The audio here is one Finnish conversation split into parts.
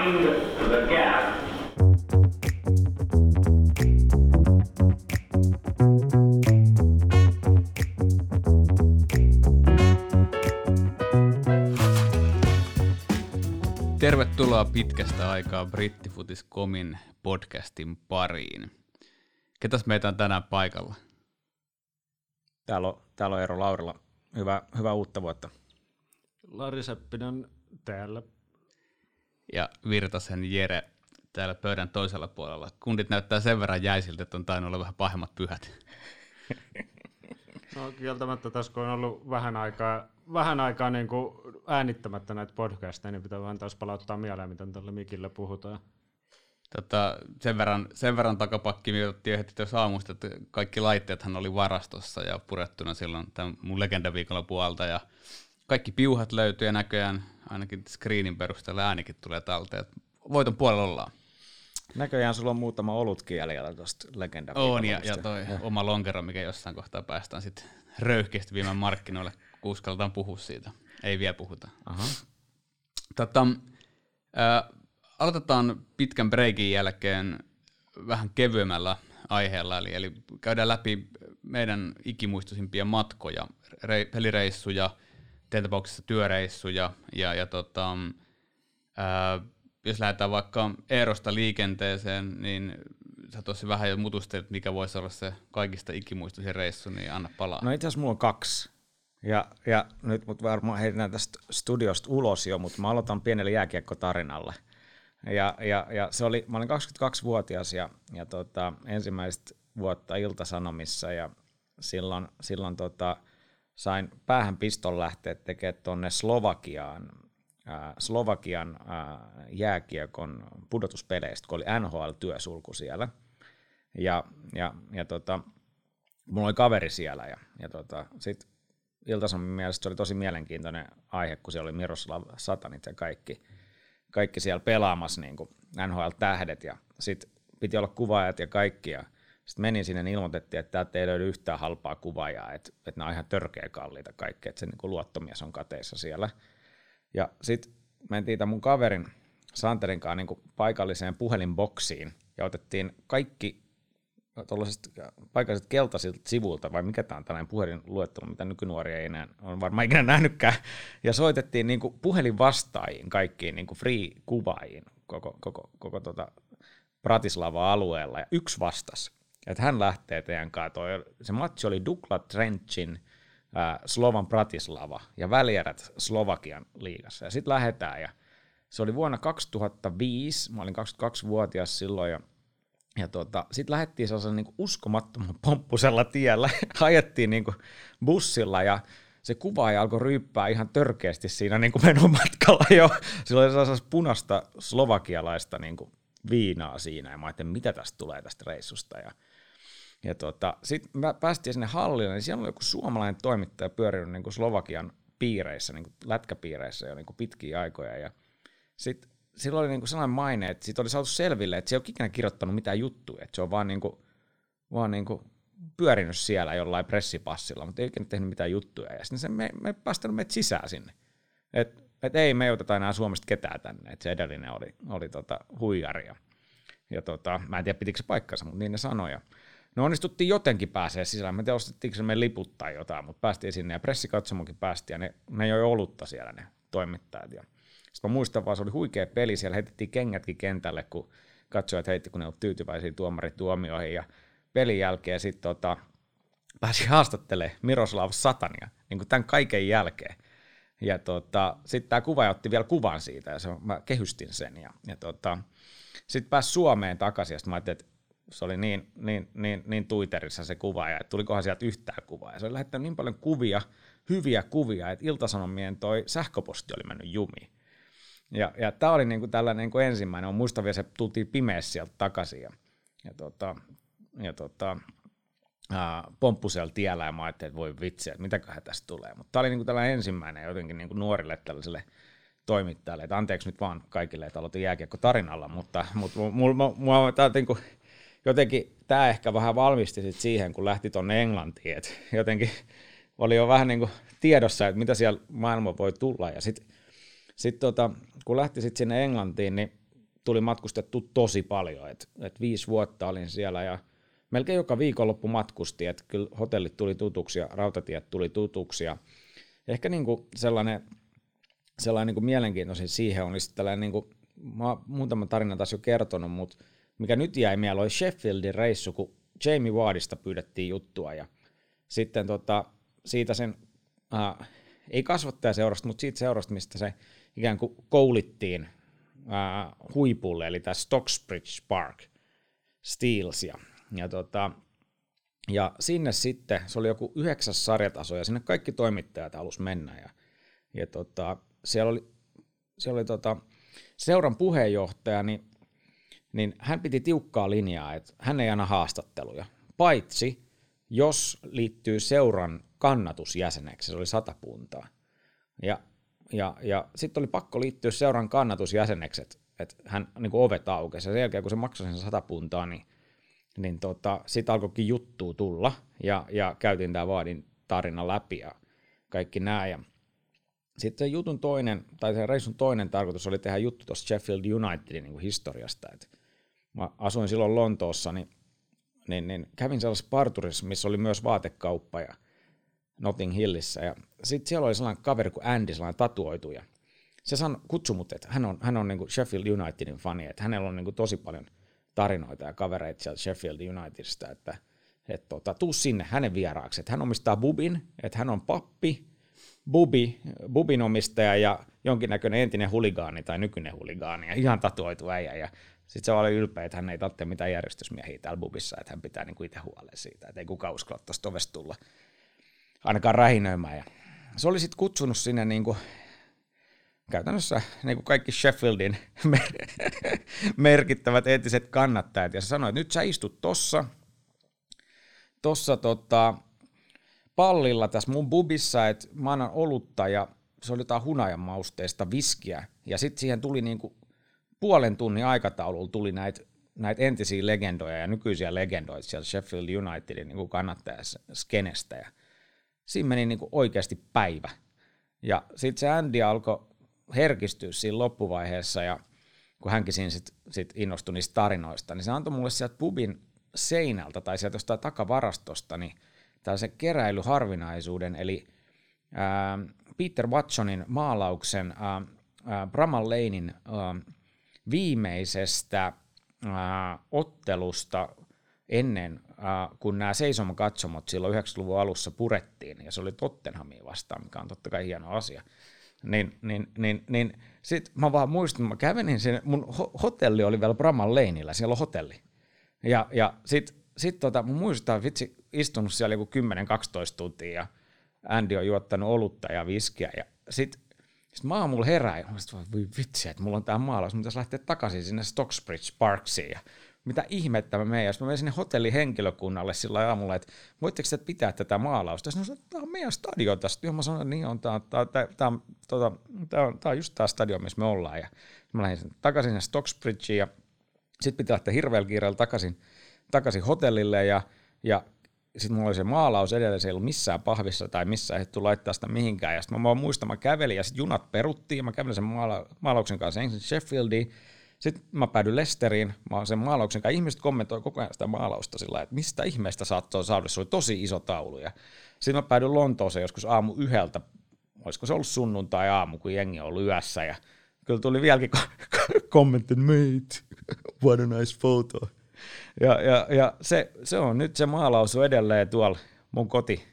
Mind the gap. Tervetuloa pitkästä aikaa Brittifutis.comin podcastin pariin. Ketäs meitä on tänään paikalla? Täällä on, täällä on Eero Laurila. Hyvä, hyvää uutta vuotta. Lari Seppinen täällä. Ja Virtasen Jere täällä pöydän toisella puolella. Kundit näyttää sen verran jäisiltä, että on tainnut olla vähän pahemmat pyhät. No kieltämättä tässä kun on ollut vähän aikaa, vähän aikaa niin kuin äänittämättä näitä podcasteja, niin pitää vähän taas palauttaa mieleen, miten tällä mikillä puhutaan. Tota, sen, verran, sen verran takapakki me otettiin heti tuossa aamusta, että kaikki laitteethan oli varastossa ja purettuna silloin tämän mun legendaviikolla puolta. Ja kaikki piuhat löytyy ja näköjään ainakin screenin perusteella äänikin tulee talteen. Voiton puolella ollaan. Näköjään sulla on muutama olutkin jäljellä tuosta legenda On, ja, ja toi ja. oma lonkero, mikä jossain kohtaa päästään sitten röyhkeästi viemään markkinoille, kun uskaltaan puhua siitä. Ei vielä puhuta. Aha. Tota, ää, aloitetaan pitkän breikin jälkeen vähän kevyemmällä aiheella, eli, eli käydään läpi meidän ikimuistoisimpia matkoja, re, pelireissuja, teidän tapauksessa työreissuja, ja, ja tota, ää, jos lähdetään vaikka Eerosta liikenteeseen, niin sä tosi vähän jo mutustelit, mikä voisi olla se kaikista ikimuistoisin reissu, niin anna palaa. No itse asiassa mulla on kaksi. Ja, ja nyt mut varmaan heitetään tästä studiosta ulos jo, mutta mä aloitan pienelle jääkiekkotarinalle. Ja, ja, ja se oli, mä olin 22-vuotias ja, ja tota, ensimmäistä vuotta Iltasanomissa ja silloin, silloin tota, sain päähän piston lähteä tekemään tuonne Slovakiaan äh, Slovakian äh, jääkiekon pudotuspeleistä, kun oli NHL-työsulku siellä. Ja, ja, ja tota, mulla oli kaveri siellä ja, ja tota, sitten Iltasamin mielestä se oli tosi mielenkiintoinen aihe, kun siellä oli Miroslav Satanit ja kaikki, kaikki siellä pelaamassa niin NHL-tähdet ja sitten piti olla kuvaajat ja kaikki ja sitten menin sinne niin ilmoitettiin, että täältä ei löydy yhtään halpaa kuvaajaa, että, että nämä on ihan törkeä kalliita kaikki, että se niin kuin luottomies on kateissa siellä. Ja sitten mentiin tämän mun kaverin Santerin kanssa niin paikalliseen puhelinboksiin ja otettiin kaikki tuollaiset paikalliset keltaisilta sivuilta, vai mikä tämä on tällainen puhelinluettelo, mitä nykynuoria ei enää on varmaan ikinä nähnytkään, ja soitettiin niin puhelinvastaajiin kaikkiin niin free-kuvaajiin koko, koko, koko tota Bratislava-alueella, ja yksi vastasi, että hän lähtee teidän kanssa. Toi, se matchi oli Dukla Trenchin Slovan Bratislava ja välierät Slovakian liigassa. Ja sitten lähdetään ja se oli vuonna 2005, mä olin 22-vuotias silloin ja, ja tota, sitten lähdettiin sellaisella niin uskomattoman pomppusella tiellä, ajettiin niin bussilla ja se kuvaaja alkoi ryyppää ihan törkeästi siinä niin kuin menon matkalla jo. Sillä oli sellaisessa punasta slovakialaista niin kuin viinaa siinä ja mä ajattelin, mitä tästä tulee tästä reissusta ja ja tota, sitten mä päästiin sinne hallille, niin siellä oli joku suomalainen toimittaja pyörinyt niin kuin Slovakian piireissä, niin kuin lätkäpiireissä jo niin kuin pitkiä aikoja. Ja sitten sillä oli niin kuin sellainen maine, että siitä oli saatu selville, että se ei ole ikinä kirjoittanut mitään juttuja, että se on vaan, niin kuin, vaan niin kuin pyörinyt siellä jollain pressipassilla, mutta ei ikinä tehnyt mitään juttuja. Ja sitten se me, me päästänyt meitä sisään sinne. Että et ei me oteta enää Suomesta ketään tänne, että se edellinen oli, oli tota huijari. Ja, ja tota, mä en tiedä pitikö se paikkansa, mutta niin ne sanoja. No onnistuttiin jotenkin pääsee sisään. Mä tiedä, ostettiinko se meidän liput tai jotain, mutta päästiin sinne ja pressikatsomokin päästiin ja ne, ne joi olutta siellä ne toimittajat. Ja sitten mä muistan vaan, se oli huikea peli, siellä heitettiin kengätkin kentälle, kun katsojat heitti, kun ne olivat tyytyväisiä tuomarituomioihin ja pelin jälkeen sitten tota, pääsi haastattelemaan Miroslav Satania, niin kuin tämän kaiken jälkeen. Ja tota, sitten tämä kuvaaja otti vielä kuvan siitä ja se, mä kehystin sen ja, ja tota, sitten pääsi Suomeen takaisin ja sitten mä ajattelin, että se oli niin, niin, niin, niin tuiterissa se kuva, ja tulikohan sieltä yhtään kuvaa. Ja se oli lähettänyt niin paljon kuvia, hyviä kuvia, että Iltasanomien toi sähköposti oli mennyt jumiin. Ja, ja tämä oli niinku tällainen niinku ensimmäinen. On muista vielä, se tultiin pimeässä sieltä takaisin. Ja, ja, tota, ja tota, pomppusella tiellä ja mä ajattelin, että voi vitsi, että mitäköhän tästä tulee. Mutta tämä oli niinku tällainen ensimmäinen jotenkin niinku nuorille tällaiselle toimittajalle, että anteeksi nyt vaan kaikille, että aloitin jääkiekko tarinalla, mutta, mutta mulla, mulla, mulla tämä niinku, jotenkin tämä ehkä vähän valmisti sit siihen, kun lähti tuonne Englantiin, että jotenkin oli jo vähän niin kuin tiedossa, että mitä siellä maailma voi tulla, ja sitten sit tota, kun lähti sitten sinne Englantiin, niin tuli matkustettu tosi paljon, että et viisi vuotta olin siellä ja melkein joka viikonloppu matkusti, että kyllä hotellit tuli tutuksi ja rautatiet tuli tutuksi. Ja ehkä niin kuin sellainen, sellainen niin kuin mielenkiintoisin siihen on tällainen, niin kuin, mä oon muutaman tarinan taas jo kertonut, mutta mikä nyt jäi mieleen oli Sheffieldin reissu, kun Jamie Wardista pyydettiin juttua ja sitten tota, siitä sen, äh, ei kasvattajaseurasta, mutta siitä seurasta, mistä se ikään kuin koulittiin äh, huipulle, eli tämä Stocksbridge Park Steels. Ja, ja, tota, ja sinne sitten, se oli joku yhdeksäs sarjataso, ja sinne kaikki toimittajat halus mennä. Ja, ja tota, siellä oli, siellä oli tota, seuran puheenjohtaja, niin, niin hän piti tiukkaa linjaa, että hän ei anna haastatteluja, paitsi jos liittyy seuran kannatusjäseneksi, se oli sata puntaa. Ja ja, ja sitten oli pakko liittyä seuran kannatusjäseneksi, että et hän niin kuin ovet aukesi. Ja sen jälkeen, kun se maksoi sen sata puntaa, niin, niin tota, sitten alkoikin juttu tulla. Ja, ja käytiin tämä Vaadin tarina läpi ja kaikki nämä. Ja sitten jutun toinen, tai sen reissun toinen tarkoitus oli tehdä juttu tuosta Sheffield Unitedin niin historiasta. Et mä asuin silloin Lontoossa, niin, niin, niin kävin sellaisessa parturissa, missä oli myös vaatekauppa. Ja Notting Hillissä. Ja sitten siellä oli sellainen kaveri kuin Andy, sellainen tatuoituja. Se san, kutsui mut, että hän on, hän on niinku Sheffield Unitedin fani, että hänellä on niinku tosi paljon tarinoita ja kavereita sieltä Sheffield Unitedista, että et tota, tuu sinne hänen vieraaksi. Että hän omistaa Bubin, että hän on pappi, Bubi, Bubin omistaja ja jonkinnäköinen entinen huligaani tai nykyinen huligaani ja ihan tatuoitu äijä. Ja sitten se oli ylpeä, että hän ei tarvitse mitään järjestysmiehiä täällä Bubissa, että hän pitää niinku itse huolen siitä, että ei kukaan uskalla tuosta ovesta tulla ainakaan rähinöimään. Ja se oli sitten kutsunut sinne niin kuin, käytännössä niin kuin kaikki Sheffieldin merkittävät entiset kannattajat. Ja se sanoi, että nyt sä istut tossa, tossa tota, pallilla tässä mun bubissa, että mä annan olutta ja se oli jotain hunajan mausteista viskiä. Ja sitten siihen tuli niin kuin puolen tunnin aikataululla tuli näitä näitä entisiä legendoja ja nykyisiä legendoja sieltä Sheffield Unitedin niin kannattajaskenestä. Ja siinä meni niin kuin oikeasti päivä. Ja sitten se Andy alkoi herkistyä siinä loppuvaiheessa ja kun hänkin siinä sit, sit innostui niistä tarinoista, niin se antoi mulle sieltä pubin seinältä tai sieltä jostain takavarastosta niin tällaisen keräilyharvinaisuuden, eli ää, Peter Watsonin maalauksen ää, ää, Bramall Lanein ää, viimeisestä ottelusta ennen, äh, kun nämä seisomakatsomot silloin 90-luvun alussa purettiin, ja se oli Tottenhamia vastaan, mikä on totta kai hieno asia, niin, niin, niin, niin sitten mä vaan muistan, mä kävelin sinne, mun ho- hotelli oli vielä Bramall Laneillä, siellä on hotelli. Ja, ja sitten sit tota, mä muistan, vitsi, istunut siellä joku 10-12 tuntia, ja Andy on juottanut olutta ja viskiä, ja sitten sitten mä aamulla herään ja mä voi vitsi, että mulla on tää maalaus, mä lähteä takaisin sinne Stocksbridge Parksiin. Ja mitä ihmettä mä menen, jos mä menen sinne hotellihenkilökunnalle sillä aamulla, että voitteko te pitää tätä maalausta? Sitten sanoin, tämä on meidän stadion tästä. Ja mä sanoin, että niin on, tämä, tämä, tämä, tämä, tota, on, tämä on just tämä stadion, missä me ollaan. Ja mä lähdin takaisin sinne Stocksbridgeen ja sitten pitää lähteä hirveällä kiireellä takaisin, takaisin hotellille ja, ja sitten mulla oli se maalaus edelleen, se ei ollut missään pahvissa tai missään ehditty laittaa sitä mihinkään. Ja sitten mä muistan, mä kävelin ja sitten junat peruttiin mä kävelin sen maala- maalauksen kanssa ensin Sheffieldiin sitten mä päädyin Lesteriin, mä oon sen maalauksen kanssa. Ihmiset kommentoi koko ajan sitä maalausta sillä että mistä ihmeestä saattoi saada, se oli tosi iso taulu. Ja sitten mä päädyin Lontooseen joskus aamu yhdeltä, olisiko se ollut sunnuntai-aamu, kun jengi on ollut yössä. Ja kyllä tuli vieläkin kommentti, mate, what a nice photo. Ja, ja, ja se, se, on nyt se maalaus on edelleen tuolla mun koti,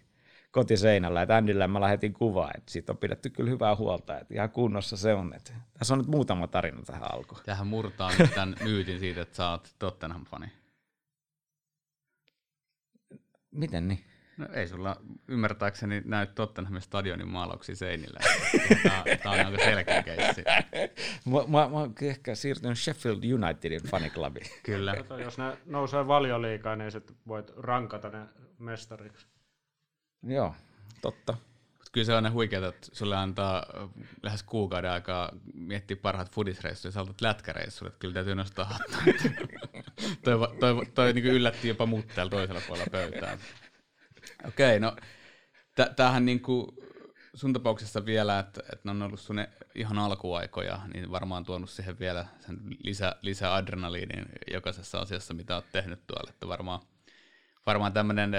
kotiseinällä, että Andillä mä lähetin kuvaa, että siitä on pidetty kyllä hyvää huolta, että ihan kunnossa se on. Että tässä on nyt muutama tarina tähän alkuun. Tähän murtaa nyt tämän myytin siitä, että sä oot Tottenham-fani. Miten niin? No ei sulla ymmärtääkseni näy Tottenhamin stadionin maalauksia seinillä. Tämä, on aika selkeä keissi. Mä, mä, mä oon ehkä siirtynyt Sheffield Unitedin faniklubiin. Kyllä. Kato, jos ne nousee valioliikaa, niin sit voit rankata ne mestariksi. Joo, totta. Mut kyllä se on aina huikeaa, että sulle antaa lähes kuukauden aikaa miettiä parhaat fudisreissuja, ja sä aloitat lätkäreissulle, että kyllä täytyy nostaa hattua. toi toi, toi, toi niin yllätti jopa mut täällä toisella puolella pöytää. Okei, no t- tämähän niin kuin, sun tapauksessa vielä, että, että ne on ollut sun ihan alkuaikoja, niin varmaan tuonut siihen vielä sen lisä, lisä adrenaliinin jokaisessa asiassa, mitä oot tehnyt tuolla. Että varmaan, varmaan tämmöinen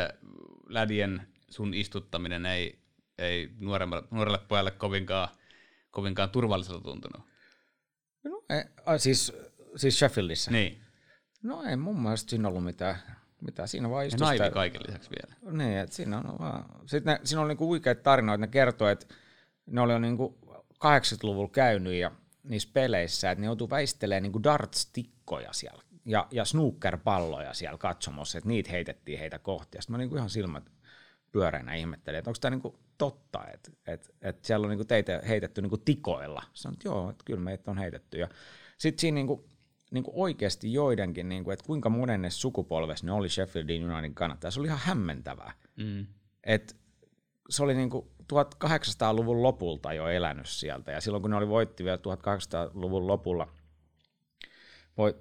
lädien sun istuttaminen ei, ei nuorelle pojalle kovinkaan, kovinkaan turvalliselta tuntunut. No, ei, a, siis, siis Sheffieldissä? Niin. No ei mun mielestä siinä ollut mitään, mitään. siinä vaan istui sitä... kaiken lisäksi vielä. Niin, että siinä on vaan, sitten ne, siinä oli niinku uikeita tarinoita, ne kertoi, että ne oli jo niinku 80-luvulla käynyt ja niissä peleissä, että ne joutuu väistelemään niinku darts-tikkoja siellä ja, ja snooker-palloja siellä katsomossa, että niitä heitettiin heitä kohti. Ja sitten mä niinku ihan silmät pyöreänä ihmettelin, että onko tämä niinku totta, että et, et siellä on niinku teitä heitetty niinku tikoilla. Sanoin, että joo, että kyllä meitä on heitetty. Ja sitten siinä niinku, niinku oikeasti joidenkin, niinku, että kuinka monenne sukupolvessa ne oli Sheffieldin Unitedin kannattaa, se oli ihan hämmentävää. Mm. Et se oli niinku 1800-luvun lopulta jo elänyt sieltä, ja silloin kun ne oli voitti vielä 1800-luvun lopulla, voit,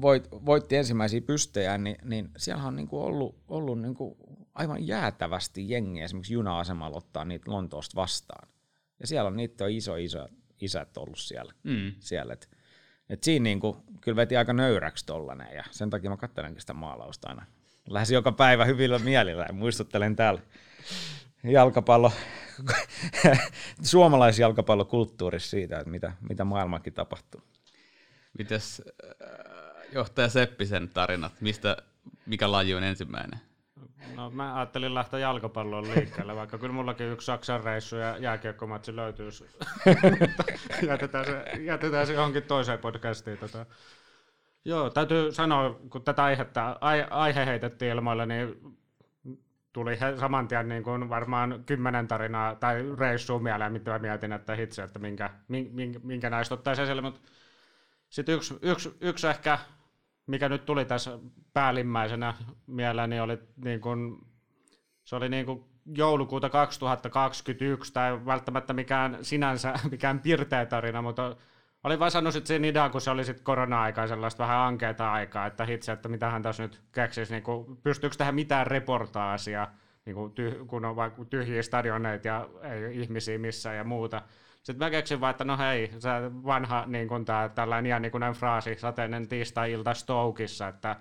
voit, voitti ensimmäisiä pystejä, niin, niin siellä on niinku ollut, ollut niinku aivan jäätävästi jengiä esimerkiksi juna-asemalla ottaa niitä Lontoosta vastaan. Ja siellä on niitä on iso, iso isät ollut siellä. Mm. siellä et, et siinä niinku, kyllä veti aika nöyräksi tollanen ja sen takia mä katselenkin sitä maalausta aina. Lähes joka päivä hyvillä mielillä ja muistuttelen täällä jalkapallo, suomalaisjalkapallokulttuurissa siitä, että mitä, mitä maailmakin tapahtuu. Mites äh, johtaja Seppisen tarinat? Mistä, mikä laji on ensimmäinen? No mä ajattelin lähteä jalkapalloon liikkeelle, vaikka kyllä mullakin yksi Saksan reissu ja jääkiekkomatsi löytyy. jätetään, se, jätetään se johonkin toiseen podcastiin. Tota. Joo, täytyy sanoa, kun tätä aihetta, ai, aihe heitettiin ilmoille, niin tuli he, saman tien niin kuin varmaan kymmenen tarinaa tai reissua mieleen, mitä mä mietin, että hitse, että minkä, minkä, minkä näistä ottaisi esille, sitten yksi, yksi, yksi ehkä mikä nyt tuli tässä päällimmäisenä mieleen, niin oli niin kuin, se oli niin kuin joulukuuta 2021, tai välttämättä mikään sinänsä mikään pirteä tarina, mutta oli vaan sanonut sitten sen idean, kun se oli sitten korona-aikaa sellaista vähän ankeita aikaa, että hitse, että mitä hän tässä nyt keksisi, niin kuin, pystyykö tähän mitään reportaasia, niin kuin tyh, kun on vaikka tyhjiä stadioneita ja ei ihmisiä missään ja muuta. Sitten mä keksin vaan, että no hei, se vanha niin kuin tää, tällainen iänikuinen fraasi, sateinen tiistai-ilta Stokeissa, että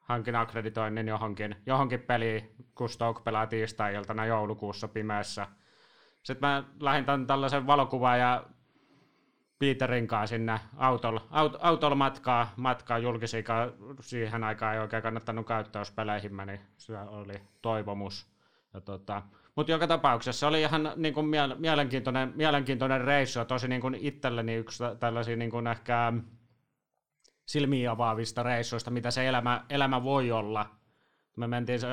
hankin akkreditoinnin johonkin, johonkin peliin, kun Stoke pelaa tiistai-iltana joulukuussa pimeässä. Sitten mä lähdin tämän tällaisen valokuvan ja Peterin kanssa sinne autolla, aut, autolla matkaa, matkaa julkisiin, siihen aikaan ei oikein kannattanut käyttää, jos peleihin meni, se oli toivomus. Ja tota, mutta joka tapauksessa se oli ihan niin kuin mielenkiintoinen, mielenkiintoinen reissu, tosi niin kuin itselleni yksi tällaisia niin kuin ehkä silmiä avaavista reissuista, mitä se elämä, elämä voi olla. Me mentiin se,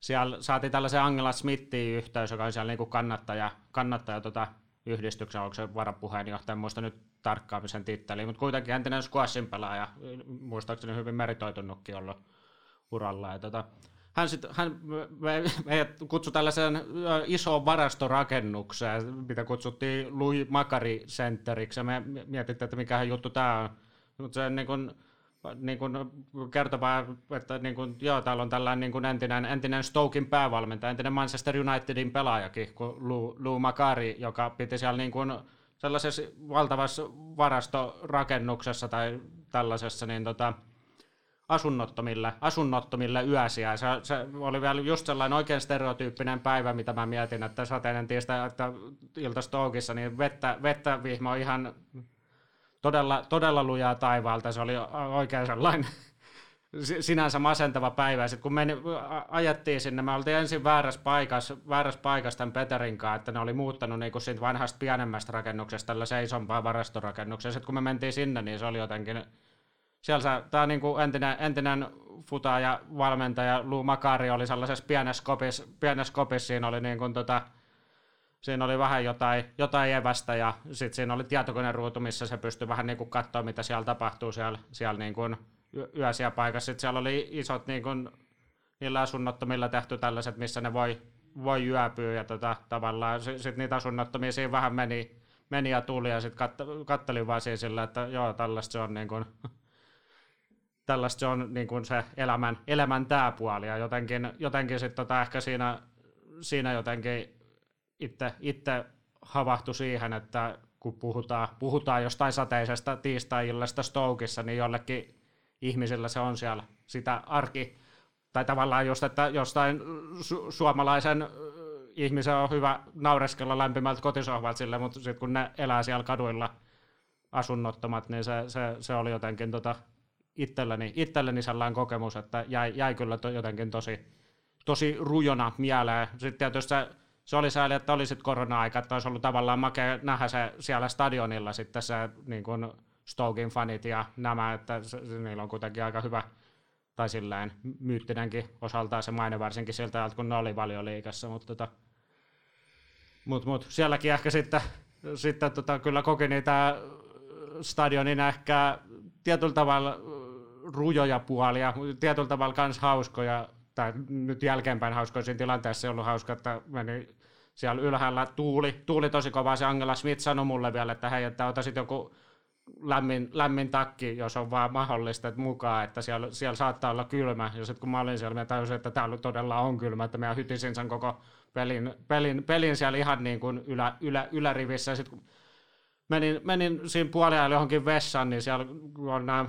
siellä saatiin tällaisen Angela Smithin yhteys, joka on siellä niin kuin kannattaja, kannattaja tota, yhdistyksen, onko se varapuheenjohtaja, en muista nyt tarkkaan sen titteliin, mutta kuitenkin entinen squashin pelaaja, muistaakseni hyvin meritoitunutkin ollut uralla. Ja tota, hän, sit, hän me, meidät kutsui tällaiseen isoon varastorakennukseen, mitä kutsuttiin Louis Makari Centeriksi, ja me mietittiin, että mikä juttu tämä on. Mutta se niin kun, niin kun kertovaa, että niin kun, joo, täällä on tällainen niin kun entinen, entinen Stokein päävalmentaja, entinen Manchester Unitedin pelaajakin, kuin Lou, Lou Makari, joka piti siellä niin kun, sellaisessa valtavassa varastorakennuksessa tai tällaisessa, niin tota, asunnottomille, asunnottomille yösiä. Se, se oli vielä just sellainen oikein stereotyyppinen päivä, mitä mä mietin, että sateinen tiistai, että ilta Stokeissa, niin vettä, vettä vihmo ihan todella, todella lujaa taivaalta. Se oli oikein sellainen sinänsä masentava päivä. Sitten kun meni, ajettiin sinne, me oltiin ensin väärässä paikassa, väärässä paikassa tämän Peterin kanssa, että ne oli muuttanut niin siitä vanhasta pienemmästä rakennuksesta tällä seisompaa varastorakennukseen. Sitten kun me mentiin sinne, niin se oli jotenkin siellä tämä niinku entinen, entinen futa ja valmentaja Lu Makari oli sellaisessa pienessä kopissa, pienessä kopissa siinä oli niinku tota, siinä oli vähän jotain, jotain evästä ja sitten siinä oli tietokoneruutu, missä se pystyi vähän niinku katsoa, mitä siellä tapahtuu siellä, siellä niinku yöisiä paikassa. Sitten siellä oli isot niinku, niillä asunnottomilla tehty tällaiset, missä ne voi, voi yöpyä ja tota, tavallaan sitten niitä asunnottomia siinä vähän meni, meni ja tuli ja sitten kat, kattelin vaan siinä sillä, että joo, tällaista se on niin kuin, tällaista se on niin kuin se elämän, elämän tämä puoli, ja jotenkin, jotenkin sitten tota ehkä siinä, siinä jotenkin itse, itse havahtui siihen, että kun puhutaan, puhutaan jostain sateisesta tiistai-illasta Stokeissa, niin jollekin ihmisillä se on siellä sitä arki, tai tavallaan just, että jostain su- suomalaisen ihmisen on hyvä naureskella lämpimältä kotisohvalta sille, mutta sitten kun ne elää siellä kaduilla asunnottomat, niin se, se, se oli jotenkin tota, itselleni, itselleni sellainen kokemus, että jäi, jäi kyllä to, jotenkin tosi, tosi rujona mieleen. Sitten tietysti se, se oli sääli, että oli sitten korona-aika, että olisi ollut tavallaan makea nähdä se siellä stadionilla sitten se niin kuin Stokin fanit ja nämä, että se, niillä on kuitenkin aika hyvä, tai silleen myyttinenkin osaltaan se maine varsinkin siltä ajalta, kun ne oli valioliikassa, mutta tota, mut, mut, sielläkin ehkä sitten, sitten tota, kyllä koki niitä stadionin ehkä tietyllä tavalla rujoja puolia, tietyllä tavalla myös hauskoja, tai nyt jälkeenpäin hauskoja siinä tilanteessa ei ollut hauska, että meni siellä ylhäällä tuuli, tuuli tosi kovaa, se Angela Smith sanoi mulle vielä, että hei, että ota sitten joku lämmin, lämmin takki, jos on vaan mahdollista, että mukaan, että siellä, siellä saattaa olla kylmä. Ja sitten kun mä olin siellä, mä tajusin, että täällä todella on kylmä, että mä hytisin sen koko pelin, pelin, pelin siellä ihan niin kuin ylä, ylä, ylärivissä. Ja sitten menin, menin siinä puolella johonkin vessaan, niin siellä on nämä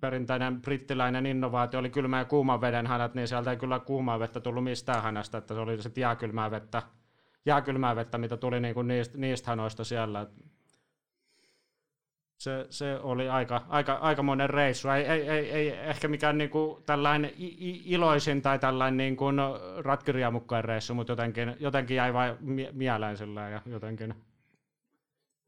perinteinen brittiläinen innovaatio, oli kylmä ja kuuman veden hanat, niin sieltä ei kyllä kuumaa vettä tullut mistään hanasta, että se oli sitten jääkylmää vettä, jääkylmää vettä, mitä tuli niin kuin niistä, niistä hanoista siellä se, se oli aika, aika, aika monen reissu. Ei, ei, ei, ei ehkä mikään niinku tällainen iloisin tai tällainen niinku ratkiriamukkojen reissu, mutta jotenkin, jotenkin jäi vain mieleen sillä ja jotenkin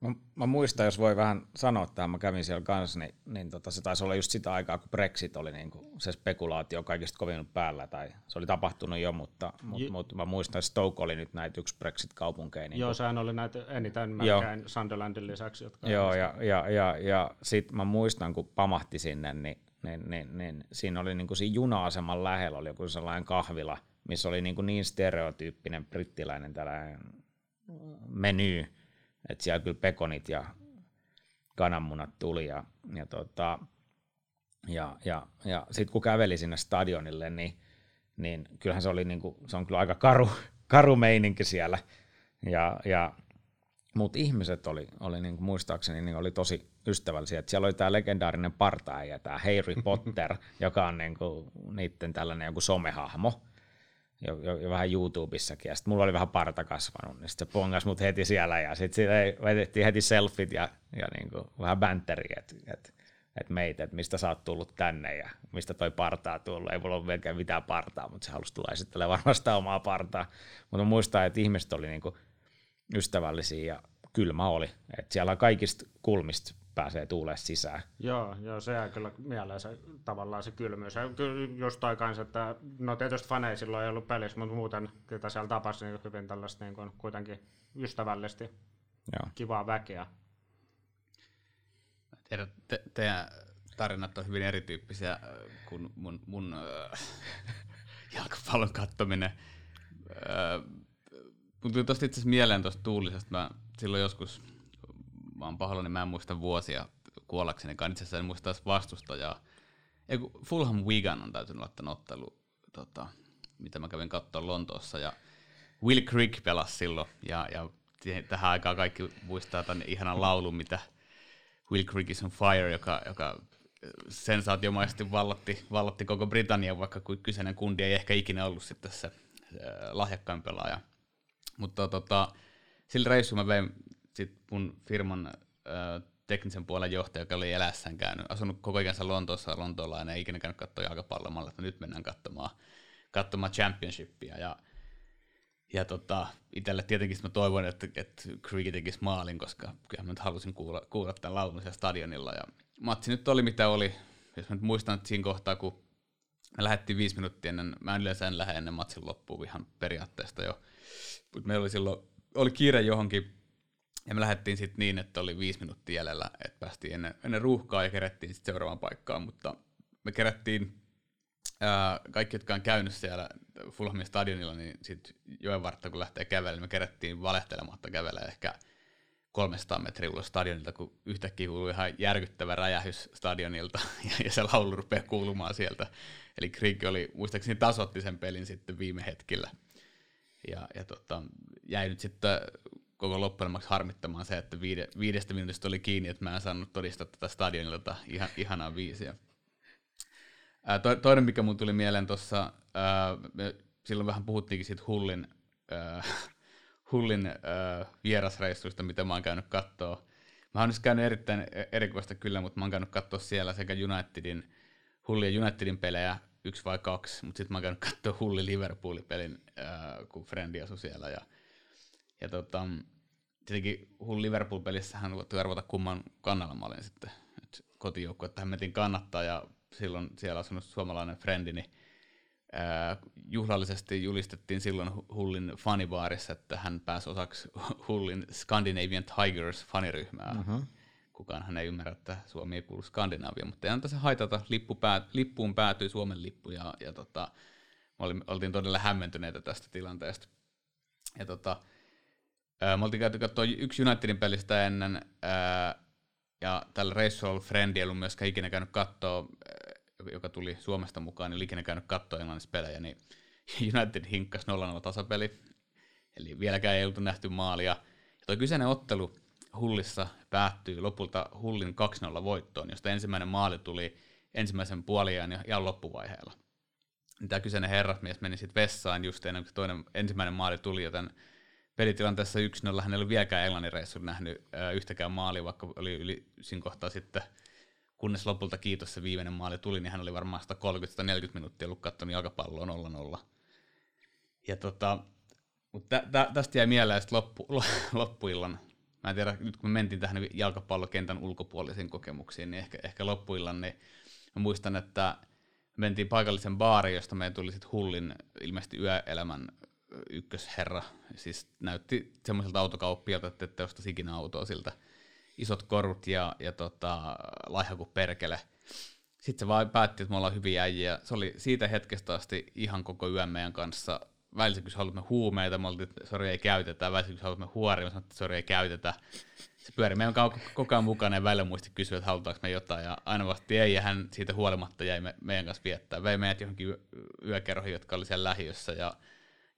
Mä, mä muistan, jos voi vähän sanoa tähän, mä kävin siellä kanssa, niin, niin tota, se taisi olla just sitä aikaa, kun Brexit oli niin kuin se spekulaatio kaikista kovin päällä, tai se oli tapahtunut jo, mutta, J- mutta, mutta mä muistan, että Stoke oli nyt näitä yksi Brexit-kaupunkeja. Niin Joo, kuin, sehän oli näitä eniten melkein Sunderlandin lisäksi. Jotka Joo, ja, ja, ja, ja sitten mä muistan, kun pamahti sinne, niin, niin, niin, niin siinä oli niin kuin siinä juna-aseman lähellä oli joku sellainen kahvila, missä oli niin, kuin niin stereotyyppinen brittiläinen tällainen meny, että siellä kyllä pekonit ja kananmunat tuli ja, ja, tota, ja, ja, ja sitten kun käveli sinne stadionille, niin, niin kyllähän se oli niinku, se on kyllä aika karu, karu meininki siellä. Ja, ja, mutta ihmiset oli, oli niinku, muistaakseni niin oli tosi ystävällisiä. Et siellä oli tämä legendaarinen partaäijä, tämä Harry Potter, joka on niinku, niiden tällainen joku somehahmo jo, jo, jo vähän YouTubessakin, ja sitten mulla oli vähän parta kasvanut, niin sitten se pongas mut heti siellä, ja sitten vedettiin heti selfit ja, ja niin kuin vähän bänteriä, että et, et meitä, että mistä sä oot tullut tänne, ja mistä toi partaa tullut, ei mulla ole melkein mitään partaa, mutta se halusi tulla esittelemään varmaan sitä omaa partaa, mutta muistaa, että ihmiset oli niin kuin ystävällisiä, ja kylmä oli, että siellä kaikista kulmista pääsee tuulee sisään. Joo, joo, se jää kyllä mieleen se, tavallaan se kylmyys. Ja kyllä jostain kanssa, että no tietysti fanei silloin ei ollut pelissä, mutta muuten ketä siellä tapasi niin hyvin tällaista niin kuin, kuitenkin ystävällisesti joo. kivaa väkeä. Tiedän, te, teidän tarinat on hyvin erityyppisiä kuin mun, mun äh, jalkapallon kattominen. Äh, mun tuli tosta itse asiassa mieleen tuosta tuulisesta. Mä silloin joskus mä oon pahoillani, mä en muista vuosia kuollakseni, itse asiassa en muista vastustajaa. Eiku, Fulham Wigan on täytynyt ottaa ottelu, tota, mitä mä kävin katsoa Lontoossa, ja Will Crick pelasi silloin, ja, ja tähän aikaan kaikki muistaa tämän ihanan laulun, mitä Will Crick is on Fire, joka, joka sensaatiomaisesti vallatti, vallatti koko Britannian, vaikka kyseinen kundi ei ehkä ikinä ollut sitten se lahjakkain pelaaja. Mutta tota, sillä reissulla mä vein sit mun firman äh, teknisen puolen johtaja, joka oli elässään käynyt, asunut koko ikänsä Lontoossa, lontoolainen, ei ikinä käynyt katsoa jalkapallomalla, että nyt mennään katsomaan, katsomaan championshipia. Ja, ja tota, itselle tietenkin mä toivon, että, että Creek tekisi maalin, koska kyllä mä nyt halusin kuulla, kuulla tämän laulun siellä stadionilla. Ja matsi nyt oli mitä oli. Jos mä nyt muistan, että siinä kohtaa, kun me lähdettiin viisi minuuttia ennen, mä en yleensä en lähde ennen matsin loppuun ihan periaatteesta jo. Mutta meillä oli silloin, oli kiire johonkin ja me lähdettiin sitten niin, että oli viisi minuuttia jäljellä, että päästiin ennen, ennen ruuhkaa ja kerättiin sitten seuraavaan paikkaan, mutta me kerättiin ää, kaikki, jotka on käynyt siellä Fulhamin stadionilla, niin sitten joen vartta, kun lähtee kävelemään, niin me kerättiin valehtelematta kävellä ehkä 300 metriä ulos stadionilta, kun yhtäkkiä kuului ihan järkyttävä räjähys stadionilta, ja, ja se laulu rupeaa kuulumaan sieltä. Eli Krieg oli, muistaakseni tasotti sen pelin sitten viime hetkellä. Ja, ja tota, jäi nyt sitten koko loppujen harmittamaan se, että viide, viidestä minuutista oli kiinni, että mä en saanut todistaa tätä stadionilta ihan, ihanaa viisiä. Ää, to, toinen, mikä mun tuli mieleen tuossa, silloin vähän puhuttiinkin siitä Hullin, ää, Hullin ää, vierasreissuista, mitä mä oon käynyt katsoa. Mä oon nyt käynyt erittäin erikoista kyllä, mutta mä oon käynyt katsoa siellä sekä Unitedin, Hullin ja Unitedin pelejä, yksi vai kaksi, mutta sitten mä oon käynyt katsoa Hulli Liverpoolin pelin, ää, kun Frendi asui siellä. Ja, ja tota, tietenkin Hull Liverpool-pelissähän voi arvata kumman kannalla mä olin sitten. Kotijoukkue, että metin kannattaa ja silloin siellä asunut suomalainen frendi, niin ää, juhlallisesti julistettiin silloin Hullin fanibaarissa, että hän pääsi osaksi Hullin Scandinavian Tigers faniryhmää. Uh-huh. Kukaan hän ei ymmärrä, että Suomi ei kuulu Skandinaavia, mutta ei se haitata. Lippu pää, lippuun päätyi Suomen lippu ja, ja tota, me oltiin todella hämmentyneitä tästä tilanteesta. Ja tota, me oltiin käyty katsoa yksi Unitedin pelistä ennen, ää, ja tällä reissulla ollut Frendi ei ollut myöskään ikinä käynyt katsoa, joka tuli Suomesta mukaan, niin oli ikinä käynyt katsoa englannissa pelejä, niin United hinkkas 0-0 tasapeli, eli vieläkään ei oltu nähty maalia. Ja tuo kyseinen ottelu Hullissa päättyi lopulta Hullin 2-0 voittoon, josta ensimmäinen maali tuli ensimmäisen puoliajan ja ihan loppuvaiheella. Tämä kyseinen herrasmies meni sitten vessaan just ennen kuin toinen, ensimmäinen maali tuli, joten pelitilanteessa 1-0 hän ei ollut vieläkään Englannin reissun nähnyt äh, yhtäkään maalia, vaikka oli yli siinä kohtaa sitten, kunnes lopulta kiitos se viimeinen maali tuli, niin hän oli varmaan 130-140 minuuttia ollut katsonut jalkapalloa 0-0. Ja tota, mutta tä, tä, tästä jäi mieleen loppu, loppuillan. Mä en tiedä, nyt kun me mentiin tähän jalkapallokentän ulkopuolisiin kokemuksiin, niin ehkä, ehkä loppuillan, niin mä muistan, että mentiin paikallisen baariin, josta meidän tuli sitten Hullin ilmeisesti yöelämän ykkösherra. Siis näytti semmoiselta autokauppialta, että ette ostaisi ikinä autoa siltä. Isot korut ja, ja tota, laiha kuin perkele. Sitten se vaan päätti, että me ollaan hyviä äijiä. Se oli siitä hetkestä asti ihan koko yön meidän kanssa. Välillä haluamme huumeita, me oltiin, että sori ei käytetä. Välillä haluamme huoria, me sanoin, että sori ei käytetä. Se pyöri meidän koko ajan mukana ja välillä muisti kysyä, että halutaanko me jotain. Ja aina vasti ei, ja hän siitä huolimatta jäi me, meidän kanssa viettää. Vei meidät johonkin yökerhoihin, jotka oli siellä lähiössä. Ja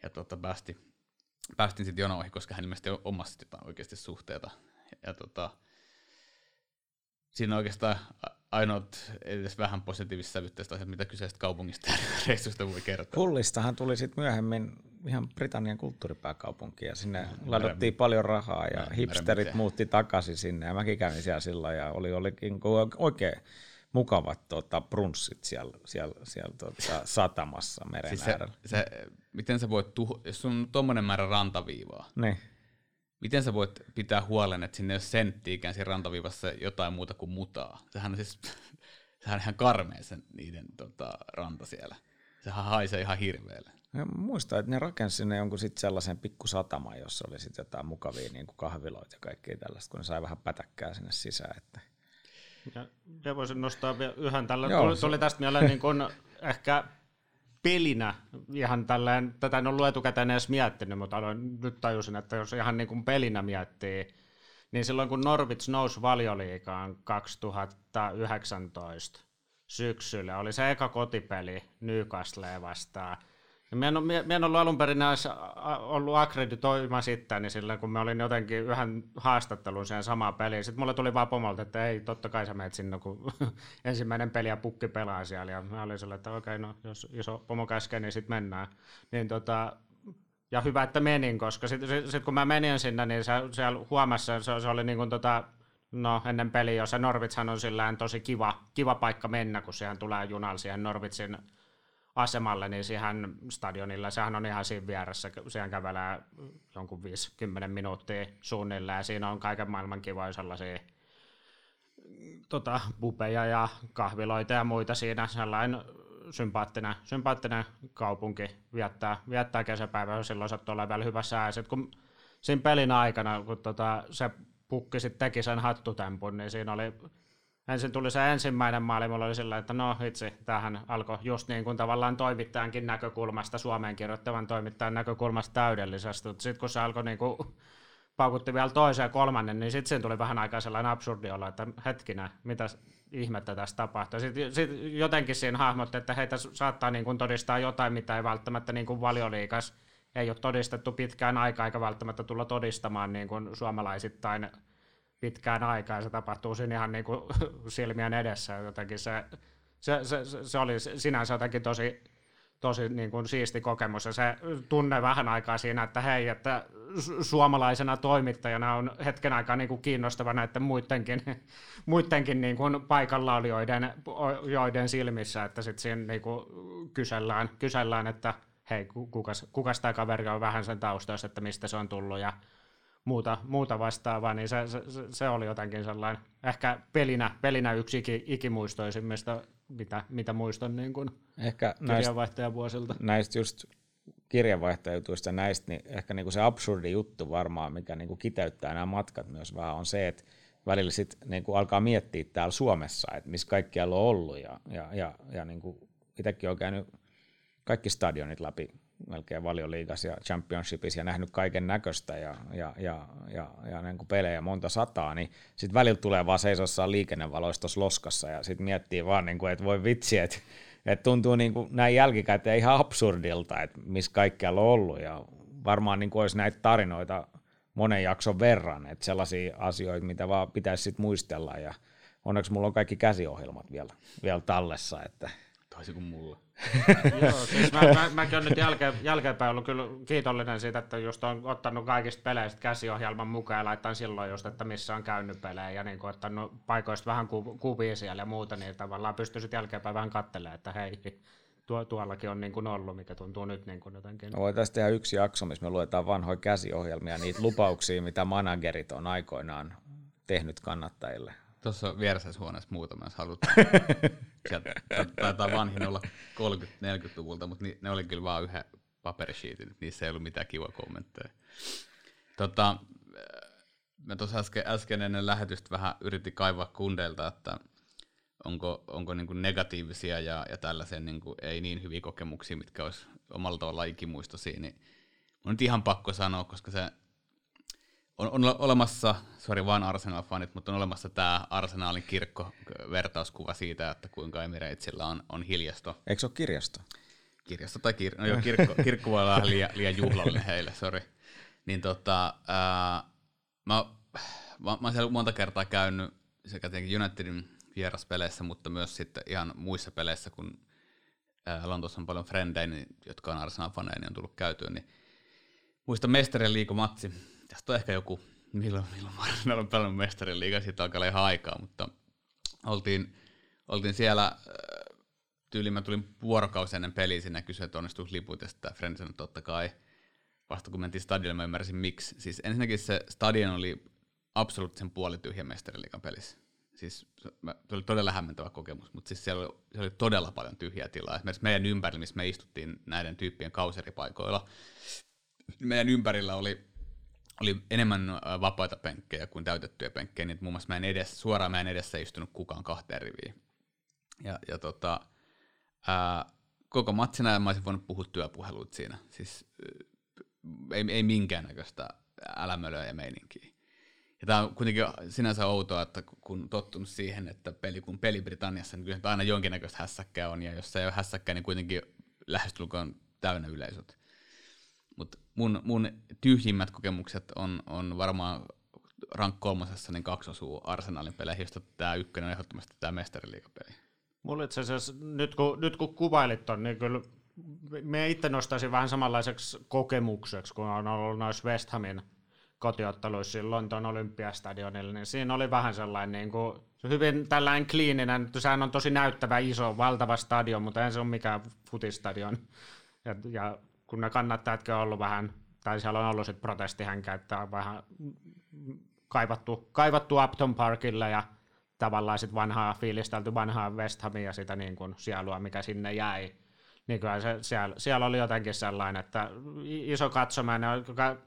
ja tota, päästi, päästin sitten jonoihin, koska hän ilmeisesti omasi jotain oikeasti suhteita. Ja, tota, siinä oikeastaan ainoat edes vähän positiivista sävytteistä asiat, mitä kyseisestä kaupungista ja reissusta voi kertoa. Hullistahan tuli sitten myöhemmin ihan Britannian kulttuuripääkaupunki ja sinne no, ladattiin paljon rahaa ja hipsterit muutti takaisin sinne ja mäkin kävin siellä silloin ja oli, oli oikein mukavat tota, brunssit siellä, siellä, siellä tota, satamassa meren siis se, se, miten sä voit, tuho, jos on tuommoinen määrä rantaviivaa, niin. miten sä voit pitää huolen, että sinne ei ole senttiikään siinä rantaviivassa jotain muuta kuin mutaa? Sehän on siis, sehän on ihan karmea sen niiden tota, ranta siellä. Sehän haisee ihan hirveelle. Ja muistan, että ne rakensi sinne jonkun sit sellaisen pikkusataman, jossa oli sit jotain mukavia niin kuin kahviloita ja kaikkea tällaista, kun ne sai vähän pätäkkää sinne sisään. Että ja, ja voisin nostaa vielä yhden tällä. Joo, tuli, tuli tästä mieleen niin kun ehkä pelinä ihan tälleen, tätä en ollut etukäteen edes miettinyt, mutta aloin, nyt tajusin, että jos ihan niin kuin pelinä miettii, niin silloin kun Norwich nousi valioliikaan 2019 syksyllä, oli se eka kotipeli Newcastle vastaan, mä en, mä en ollut alun perin ollut akkreditoima sitten, niin silloin kun mä olin jotenkin yhden haastattelun siihen samaan peliin, sitten mulle tuli vaan pomolta, että ei, totta kai sä meet sinne, kun ensimmäinen peli ja pukki pelaa siellä, ja mä olin sellainen, että okei, okay, no jos iso pomo käskee, niin sitten mennään. Niin tota, ja hyvä, että menin, koska sitten sit, sit kun mä menin sinne, niin se, siellä huomassa se, se oli niin kuin tota, no ennen peliä, jossa Norvitshan on sillään tosi kiva, kiva paikka mennä, kun siihen tulee junalla siihen Norvitsin asemalle, niin siihen stadionilla, sehän on ihan siinä vieressä, siihen kävelee jonkun 50 minuuttia suunnilleen, ja siinä on kaiken maailman kivoja sellaisia tota, pupeja ja kahviloita ja muita siinä, sellainen sympaattinen, sympaattinen kaupunki viettää, viettää kesäpäivää, silloin sattuu olemaan vielä hyvä sää. Sitten kun siinä pelin aikana, kun tota, se pukki sitten teki sen hattutempun, niin siinä oli ensin tuli se ensimmäinen maali, mulla oli sillä, että no itse, tähän alkoi just niin kuin tavallaan toimittajankin näkökulmasta, Suomeen kirjoittavan toimittajan näkökulmasta täydellisesti, mutta sitten kun se alkoi niin kuin, paukutti vielä toisen ja kolmannen, niin sitten tuli vähän aikaa sellainen absurdi olla, että hetkinen, mitä ihmettä tässä tapahtuu. Sitten sit jotenkin siinä hahmotti, että heitä saattaa niin kuin todistaa jotain, mitä ei välttämättä niin kuin valioliikas ei ole todistettu pitkään aikaa, eikä välttämättä tulla todistamaan niin kuin suomalaisittain pitkään aikaa, se tapahtuu siinä ihan niin kuin silmien edessä, jotenkin. Se, se, se, se oli sinänsä jotenkin tosi, tosi niin kuin siisti kokemus, ja se tunne vähän aikaa siinä, että hei, että suomalaisena toimittajana on hetken aikaa niin kuin kiinnostava näiden muidenkin, muidenkin niin kuin paikallaolijoiden joiden silmissä, että sitten siinä niin kuin kysellään, kysellään, että hei, kukas, kukas tämä kaveri on vähän sen taustassa, että mistä se on tullut ja muuta, muuta vastaavaa, niin se, se, se, oli jotenkin sellainen, ehkä pelinä, pelinä yksi ikimuistoisimmista, mitä, mitä muistan niin kuin ehkä kirjanvaihtajavuosilta. Näistä just kirjanvaihtajutuista näistä, niin ehkä niin kuin se absurdi juttu varmaan, mikä niin kuin kiteyttää nämä matkat myös vähän, on se, että välillä sit niin kuin alkaa miettiä täällä Suomessa, että missä kaikkialla on ollut, ja, ja, ja, ja niin kuin itsekin olen käynyt kaikki stadionit läpi melkein valioliigassa ja championshipissa ja nähnyt kaiken näköistä ja, ja, ja, ja, ja niin kuin pelejä monta sataa, niin sitten välillä tulee vaan seisossaan liikennevaloista loskassa ja sitten miettii vaan, niin kuin, että voi vitsi, että, että tuntuu niin kuin näin jälkikäteen ihan absurdilta, että missä kaikkialla on ollut. Ja varmaan niin kuin olisi näitä tarinoita monen jakson verran, että sellaisia asioita, mitä vaan pitäisi sitten muistella. Ja onneksi mulla on kaikki käsiohjelmat vielä, vielä tallessa, että Toisin kuin mulla. Joo, siis mä, mä, mäkin olen nyt jälkeen, jälkeenpäin ollut kyllä kiitollinen siitä, että just on ottanut kaikista peleistä käsiohjelman mukaan ja laittanut silloin just, että missä on käynyt pelejä ja niin kuin ottanut paikoista vähän ku, kuvia siellä ja muuta, niin tavallaan pystyisit jälkeenpäin vähän katselemaan, että hei, tuo, tuollakin on niin kuin ollut, mikä tuntuu nyt niin kuin jotenkin. No voitaisiin tehdä yksi jakso, missä me luetaan vanhoja käsiohjelmia, niitä lupauksia, mitä managerit on aikoinaan tehnyt kannattajille. Tuossa vieressä huoneessa muutama, jos haluat. Sieltä taitaa vanhin olla 30-40-luvulta, mutta ne oli kyllä vain yhden paperisheetin, niissä ei ollut mitään kiva kommentteja. Tota, mä tuossa äsken, äsken ennen lähetystä vähän yritin kaivaa kundeilta, että onko, onko niin kuin negatiivisia ja, ja tällaisia niin kuin ei niin hyviä kokemuksia, mitkä olisi omalla tavallaan ikimuistoisia, niin on nyt ihan pakko sanoa, koska se on, on olemassa, sori vaan Arsenal-fanit, mutta on olemassa tämä Arsenalin kirkko-vertauskuva siitä, että kuinka Emiratesilla on, on hiljasto. Eikö se ole kirjasto? Kirjasto tai kir- no joo, kirkko, kirkko voi olla liian, liian juhlallinen heille, sori. Niin tota, ää, mä, mä, mä oon siellä monta kertaa käynyt sekä tietenkin Unitedin vieraspeleissä, mutta myös sitten ihan muissa peleissä, kun ää, Lontoossa on paljon frendejä, niin, jotka on Arsenal-faneja, niin on tullut käytyä, niin muista mestarien liikomatsi, tästä on ehkä joku, milloin, milloin Marsinal on pelannut mestarin liiga, siitä alkaa ihan aikaa, mutta oltiin, oltiin siellä, äh, tyyliin mä tulin vuorokausi ennen peliä sinne kysyä, että onnistuisi liput, ja sitten Friend sanoi, totta kai, vasta kun mentiin stadionille, mä ymmärsin miksi. Siis ensinnäkin se stadion oli absoluuttisen puolityhjä mestariliikan pelissä. Siis se oli todella hämmentävä kokemus, mutta siis siellä oli, siellä oli todella paljon tyhjää tilaa. Esimerkiksi meidän ympärillä, missä me istuttiin näiden tyyppien kauseripaikoilla, meidän ympärillä oli oli enemmän vapaita penkkejä kuin täytettyjä penkkejä, niin muun muassa mä en edes, suoraan mä en edessä istunut kukaan kahteen riviin. Ja, ja tota, ää, koko matsina mä olisin voinut puhua työpuheluita siinä. Siis ei, ei minkäännäköistä älämölöä ja meininkiä. Ja tämä on kuitenkin sinänsä outoa, että kun tottunut siihen, että peli, kun peli Britanniassa, niin kyllä aina jonkinnäköistä hässäkkää on, ja jos ei ole hässäkkää, niin kuitenkin lähestulkoon täynnä yleisöt. Mutta mun, mun tyhjimmät kokemukset on, on varmaan rank kolmosessa niin kaksi osuu Arsenalin peleihin, josta tämä ykkönen on ehdottomasti tämä mestariliikapeli. Mulla itse asiassa, nyt kun, nyt kun kuvailit ton, niin kyllä me itse nostaisin vähän samanlaiseksi kokemukseksi, kun on ollut noissa West Hamin kotiotteluissa Lontoon olympiastadionilla, niin siinä oli vähän sellainen niin kuin, hyvin tällainen kliininen, sehän on tosi näyttävä, iso, valtava stadion, mutta ei se ole mikään futistadion. Ja, ja kun ne kannattajatkin on ollut vähän, tai siellä on ollut sitten protestihänkä, että on vähän kaivattu, kaivattu Upton Parkille ja tavallaan sitten vanhaa fiilistelty vanhaa West Hamia sitä niin kuin sielua, mikä sinne jäi. Niin kyllä se, siellä, siellä, oli jotenkin sellainen, että iso katsomainen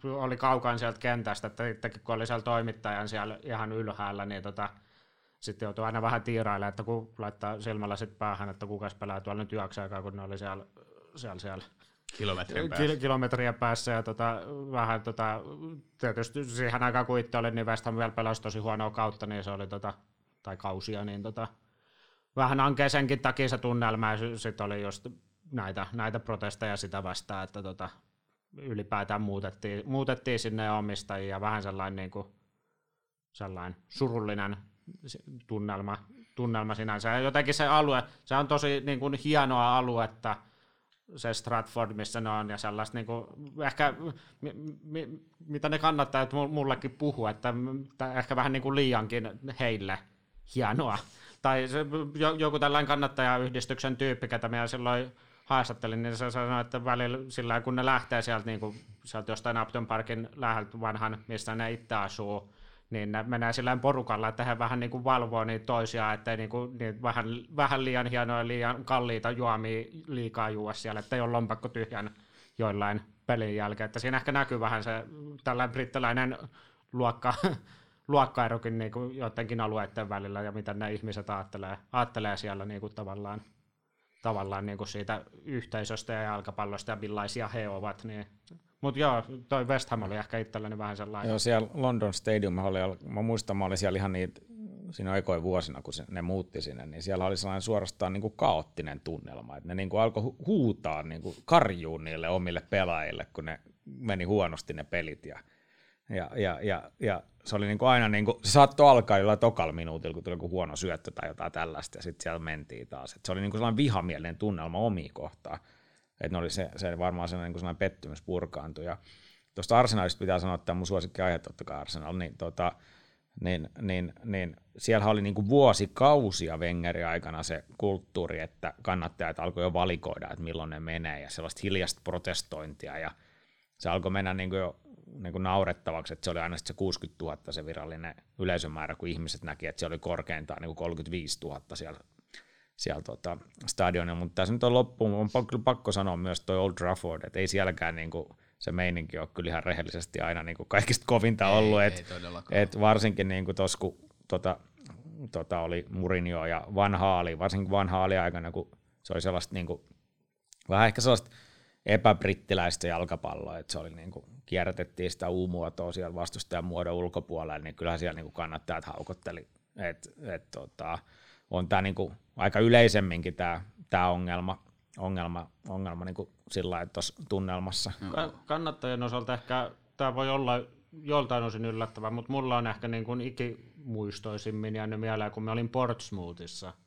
oli kaukaan sieltä kentästä, että itsekin kun oli siellä toimittajan siellä ihan ylhäällä, niin tota, sitten joutuu aina vähän tiirailemaan, että kun laittaa silmällä sitten päähän, että kukas pelaa tuolla nyt yöksi aikaa, kun ne oli siellä, siellä, siellä Kilometrien päässä. kilometriä päässä ja tota, vähän tota, tietysti siihen aikaan kun itse olin, niin West Ham vielä pelasi tosi huonoa kautta, niin se oli tota, tai kausia, niin tota, vähän ankea senkin takia se tunnelma ja sitten oli just näitä, näitä protesteja sitä vastaan, että tota, ylipäätään muutettiin, muutettiin sinne omistajia, vähän sellainen, niin kuin, sellainen surullinen tunnelma, tunnelma sinänsä. Ja jotenkin se alue, se on tosi niin kuin, hienoa aluetta, se Stratford, missä ne on, ja sellaista niin kuin, ehkä, mi, mi, mitä ne kannattaa, että mullekin puhuu, että, että ehkä vähän niin kuin liiankin heille hienoa. Tai se, joku tällainen kannattajayhdistyksen tyyppi, ketä minä silloin haastattelin, niin se sanoi, että välillä sillä kun ne lähtee sieltä, niin kuin, sieltä jostain Upton Parkin läheltä vanhan, missä ne itse asuu, niin menee sillä porukalla, että he vähän niin kuin valvoo niitä toisiaan, ettei niin kuin, niin vähän, vähän liian hienoja, liian kalliita juomia liikaa juua siellä, ettei ole lompakko tyhjän joillain pelin jälkeen. Että siinä ehkä näkyy vähän se tällainen brittiläinen luokka, luokkaerokin niin kuin joidenkin alueiden välillä ja mitä ne ihmiset ajattelee, ajattelee siellä niin kuin tavallaan tavallaan niin kuin siitä yhteisöstä ja jalkapallosta ja millaisia he ovat. Niin. Mutta joo, toi West Ham oli ehkä itselleni vähän sellainen. Joo, siellä London Stadium, oli, mä muistan, mä olin siellä ihan niitä siinä aikojen vuosina, kun se, ne muutti sinne, niin siellä oli sellainen suorastaan niin kuin kaoottinen tunnelma, että ne niin kuin alkoi huutaa, niin kuin karjuun niille omille pelaajille, kun ne meni huonosti ne pelit ja ja, ja, ja, ja se oli niin kuin aina, niin kuin, se saattoi alkaa jollain tokalla minuutilla, kun tuli joku huono syöttö tai jotain tällaista, ja sitten siellä mentiin taas. Et se oli niin kuin sellainen vihamielinen tunnelma omiin kohtaan. Että oli se, se varmaan sellainen, niin sellainen pettymys purkaantui. Ja tuosta Arsenalista pitää sanoa, että mun suosikki aihe totta kai Arsenal, niin, tota, niin, niin, niin siellä oli niin kuin vuosikausia Wengerin aikana se kulttuuri, että kannattajat alkoi jo valikoida, että milloin ne menee, ja sellaista hiljasta protestointia, ja se alkoi mennä niin kuin jo niin kuin naurettavaksi, että se oli aina se 60 000 se virallinen yleisömäärä, kun ihmiset näki, että se oli korkeintaan niin kuin 35 000 siellä, siellä tota, stadionilla, mutta tässä nyt on loppuun, on pakko, pakko sanoa myös tuo Old Trafford, että ei sielläkään niin kuin, se meininki ole kyllä ihan rehellisesti aina niin kuin kaikista kovinta ei, ollut, että et varsinkin niin kuin tos, kun tota, tota oli Murinio ja Van Haali, varsinkin Van Haali aikana, kun se oli sellaista niin kuin, vähän ehkä sellaista epäbrittiläistä jalkapalloa, että se oli niin kuin, kierrätettiin sitä U-muotoa siellä vastustajan muodon ulkopuolella, niin kyllähän siellä niin kannattajat haukotteli, että et, tota, on tämä niin kuin, aika yleisemminkin tämä, tämä ongelma, ongelma, ongelma niin kuin sillä tuossa tunnelmassa. Kannattajien osalta ehkä tämä voi olla joltain osin yllättävää, mutta mulla on ehkä niin kuin ikimuistoisimmin jäänyt mieleen, kun me olin Portsmouthissa –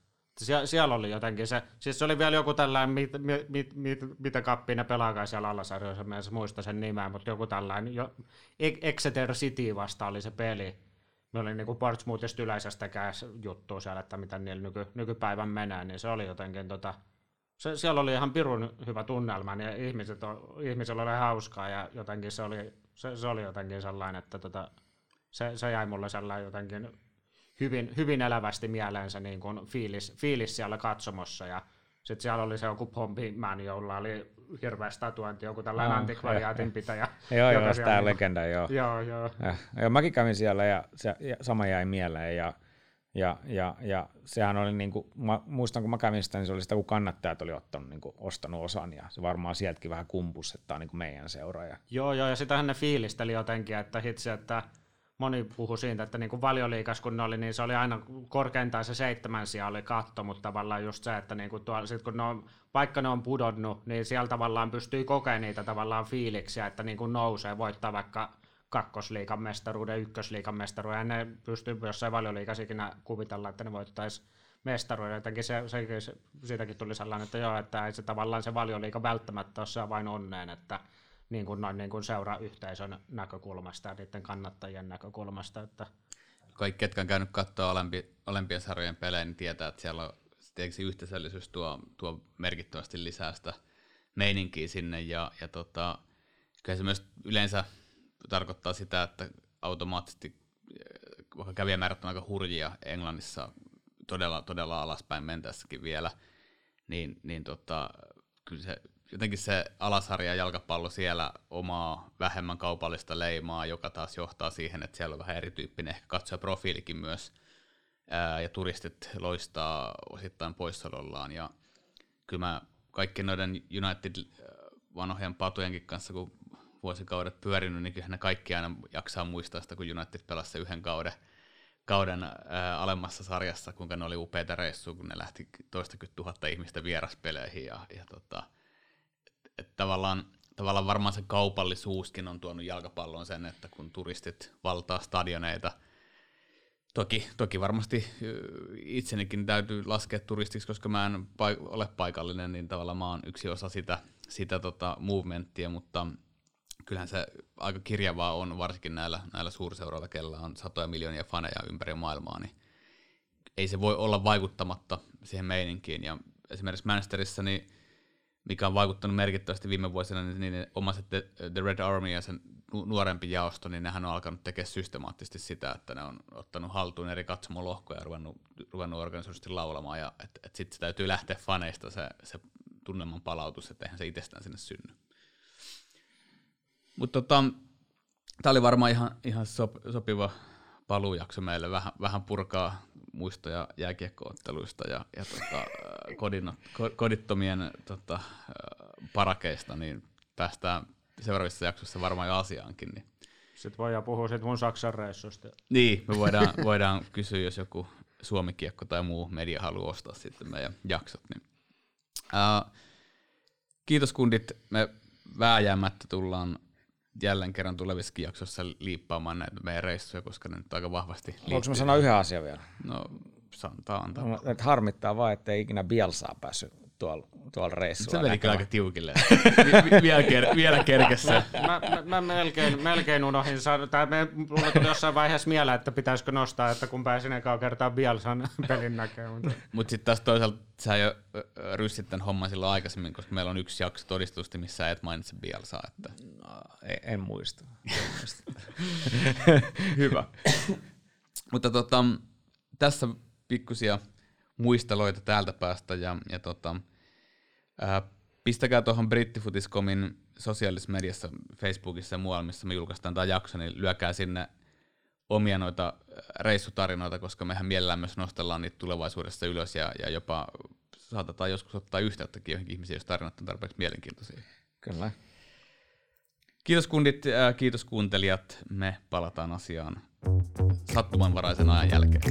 Sie- siellä oli jotenkin se, siis se oli vielä joku tällainen, mit, mit, mit, mit, mitä kappia ne pelaakaan siellä alasarjoissa, mä en muista sen nimeä, mutta joku tällainen, jo, Exeter City vasta oli se peli. Me oli niinku Portsmouthista yleisestäkään juttu siellä, että mitä niillä nyky, nykypäivän menee, niin se oli jotenkin tota, se, siellä oli ihan pirun hyvä tunnelma, ja ihmiset, ihmisillä oli hauskaa, ja jotenkin se oli, se, se oli jotenkin sellainen, että tota, se, se jäi mulle sellainen jotenkin hyvin, hyvin elävästi mieleensä niin kuin fiilis, fiilis siellä katsomossa ja sitten siellä oli se joku Pompimän, jolla oli hirveä statuointi, joku tällainen no, antikvariaatin pitäjä. joo, joo, tämä legenda, joo. Joo, joo. Ja, ja mäkin kävin siellä ja, se, ja sama jäi mieleen ja, ja, ja, ja sehän oli, niin kuin, mä muistan kun mä kävin sitä, niin se oli sitä, kun kannattajat oli ottanut, niin kuin, ostanut osan ja se varmaan sieltäkin vähän kumpus, että tämä on niin kuin meidän seuraaja. Joo, joo, ja sitähän ne fiilisteli jotenkin, että hitsi, että moni puhui siitä, että niin kuin valioliikas kun ne oli, niin se oli aina korkeintaan se seitsemän sija oli katto, mutta tavallaan just se, että niin kuin tuolla, sit kun ne on, vaikka ne on pudonnut, niin siellä tavallaan pystyy kokemaan niitä tavallaan fiiliksiä, että niin kuin nousee, voittaa vaikka kakkosliikan mestaruuden, ykkösliikan mestaruuden, ja ne pystyy jossain valioliikasikin kuvitella, että ne voittaisi mestaruuden. Jotenkin se, se, se, siitäkin tuli sellainen, että joo, että ei se tavallaan se valioliika välttämättä ole se vain onneen, että niin kuin noin niin kuin seurayhteisön näkökulmasta ja niiden kannattajien näkökulmasta. Että Kaikki, ketkä on käynyt katsoa olempi, sarjojen pelejä, niin tietää, että siellä on tietysti yhteisöllisyys tuo, tuo merkittävästi lisää sitä meininkiä sinne, ja, ja tota, kyllä se myös yleensä tarkoittaa sitä, että automaattisesti, vaikka kävijämäärät on aika hurjia Englannissa, todella, todella alaspäin mentässäkin vielä, niin, niin tota, kyllä se jotenkin se alasarja jalkapallo siellä omaa vähemmän kaupallista leimaa, joka taas johtaa siihen, että siellä on vähän erityyppinen ehkä katsojaprofiilikin myös, ää, ja turistit loistaa osittain poissaolollaan, ja kyllä mä kaikki noiden United vanhojen patujenkin kanssa, kun vuosikaudet pyörinyt, niin kyllähän ne kaikki aina jaksaa muistaa sitä, kun United pelasi yhden kauden, kauden ää, alemmassa sarjassa, kuinka ne oli upeita reissuja, kun ne lähti toistakymmentä tuhatta ihmistä vieraspeleihin, ja, ja tota, että tavallaan tavallaan varmaan se kaupallisuuskin on tuonut jalkapalloon sen, että kun turistit valtaa stadioneita, toki, toki varmasti itsenikin täytyy laskea turistiksi, koska mä en paik- ole paikallinen, niin tavallaan mä oon yksi osa sitä, sitä tota movementtia, mutta kyllähän se aika kirjavaa on, varsinkin näillä, näillä suurseuroilla, kellä on satoja miljoonia faneja ympäri maailmaa, niin ei se voi olla vaikuttamatta siihen meininkiin. Ja esimerkiksi Manchesterissa, niin mikä on vaikuttanut merkittävästi viime vuosina, niin, niin omaiset The, The Red Army ja sen nuorempi jaosto, niin nehän on alkanut tekemään systemaattisesti sitä, että ne on ottanut haltuun eri katsomolohkoja ja ruvennut, ruvennut organisoidusti laulamaan, ja että et sitten se täytyy lähteä faneista se, se tunnelman palautus, että eihän se itsestään sinne synny. Mutta tota, tämä oli varmaan ihan, ihan sop, sopiva paluujakso meille vähän, vähän purkaa muistoja jääkiekkootteluista ja, ja tota, kodin, kodittomien tota, parakeista, niin päästään seuraavissa jaksoissa varmaan jo asiaankin. Niin. Sitten voidaan puhua siitä mun Saksan reissusta. Niin, me voidaan, voidaan kysyä, jos joku Suomikiekko tai muu media haluaa ostaa sitten meidän jaksot. Niin. Uh, kiitos kundit, me vääjäämättä tullaan jälleen kerran tulevissa jaksossa liippaamaan näitä meidän reissuja, koska ne nyt aika vahvasti Voinko mä sanoa yhden asian vielä? No, antaa. No, että harmittaa vaan, että ei ikinä Bielsaa päässyt tuolla, tuolla reissulla. Se meni kyllä aika tiukille. vielä, ker- vielä kerkessä. mä, mä, mä, melkein, melkein unohdin sanoa, tai me, mulle tuli jossain vaiheessa mieleen, että pitäisikö nostaa, että kun pääsin ekaa kertaa Bielsan pelin näkemään. Mutta Mut sitten taas toisaalta sä jo ryssit tämän homman silloin aikaisemmin, koska meillä on yksi jakso todistusti, missä et mainitse Bielsaa. Että... No, en, en muista. Hyvä. Mutta tota, tässä pikkusia muisteloita täältä päästä ja, ja tota, ää, pistäkää tuohon brittifutiscomin sosiaalisessa mediassa, Facebookissa ja muualla, missä me julkaistaan tämä jakso, niin lyökää sinne omia noita reissutarinoita, koska mehän mielellään myös nostellaan niitä tulevaisuudessa ylös ja, ja jopa saatetaan joskus ottaa yhteyttäkin johonkin ihmisiin, jos tarinat on tarpeeksi mielenkiintoisia. Kyllä. Kiitos kundit, kiitos kuuntelijat. Me palataan asiaan sattumanvaraisen ajan jälkeen.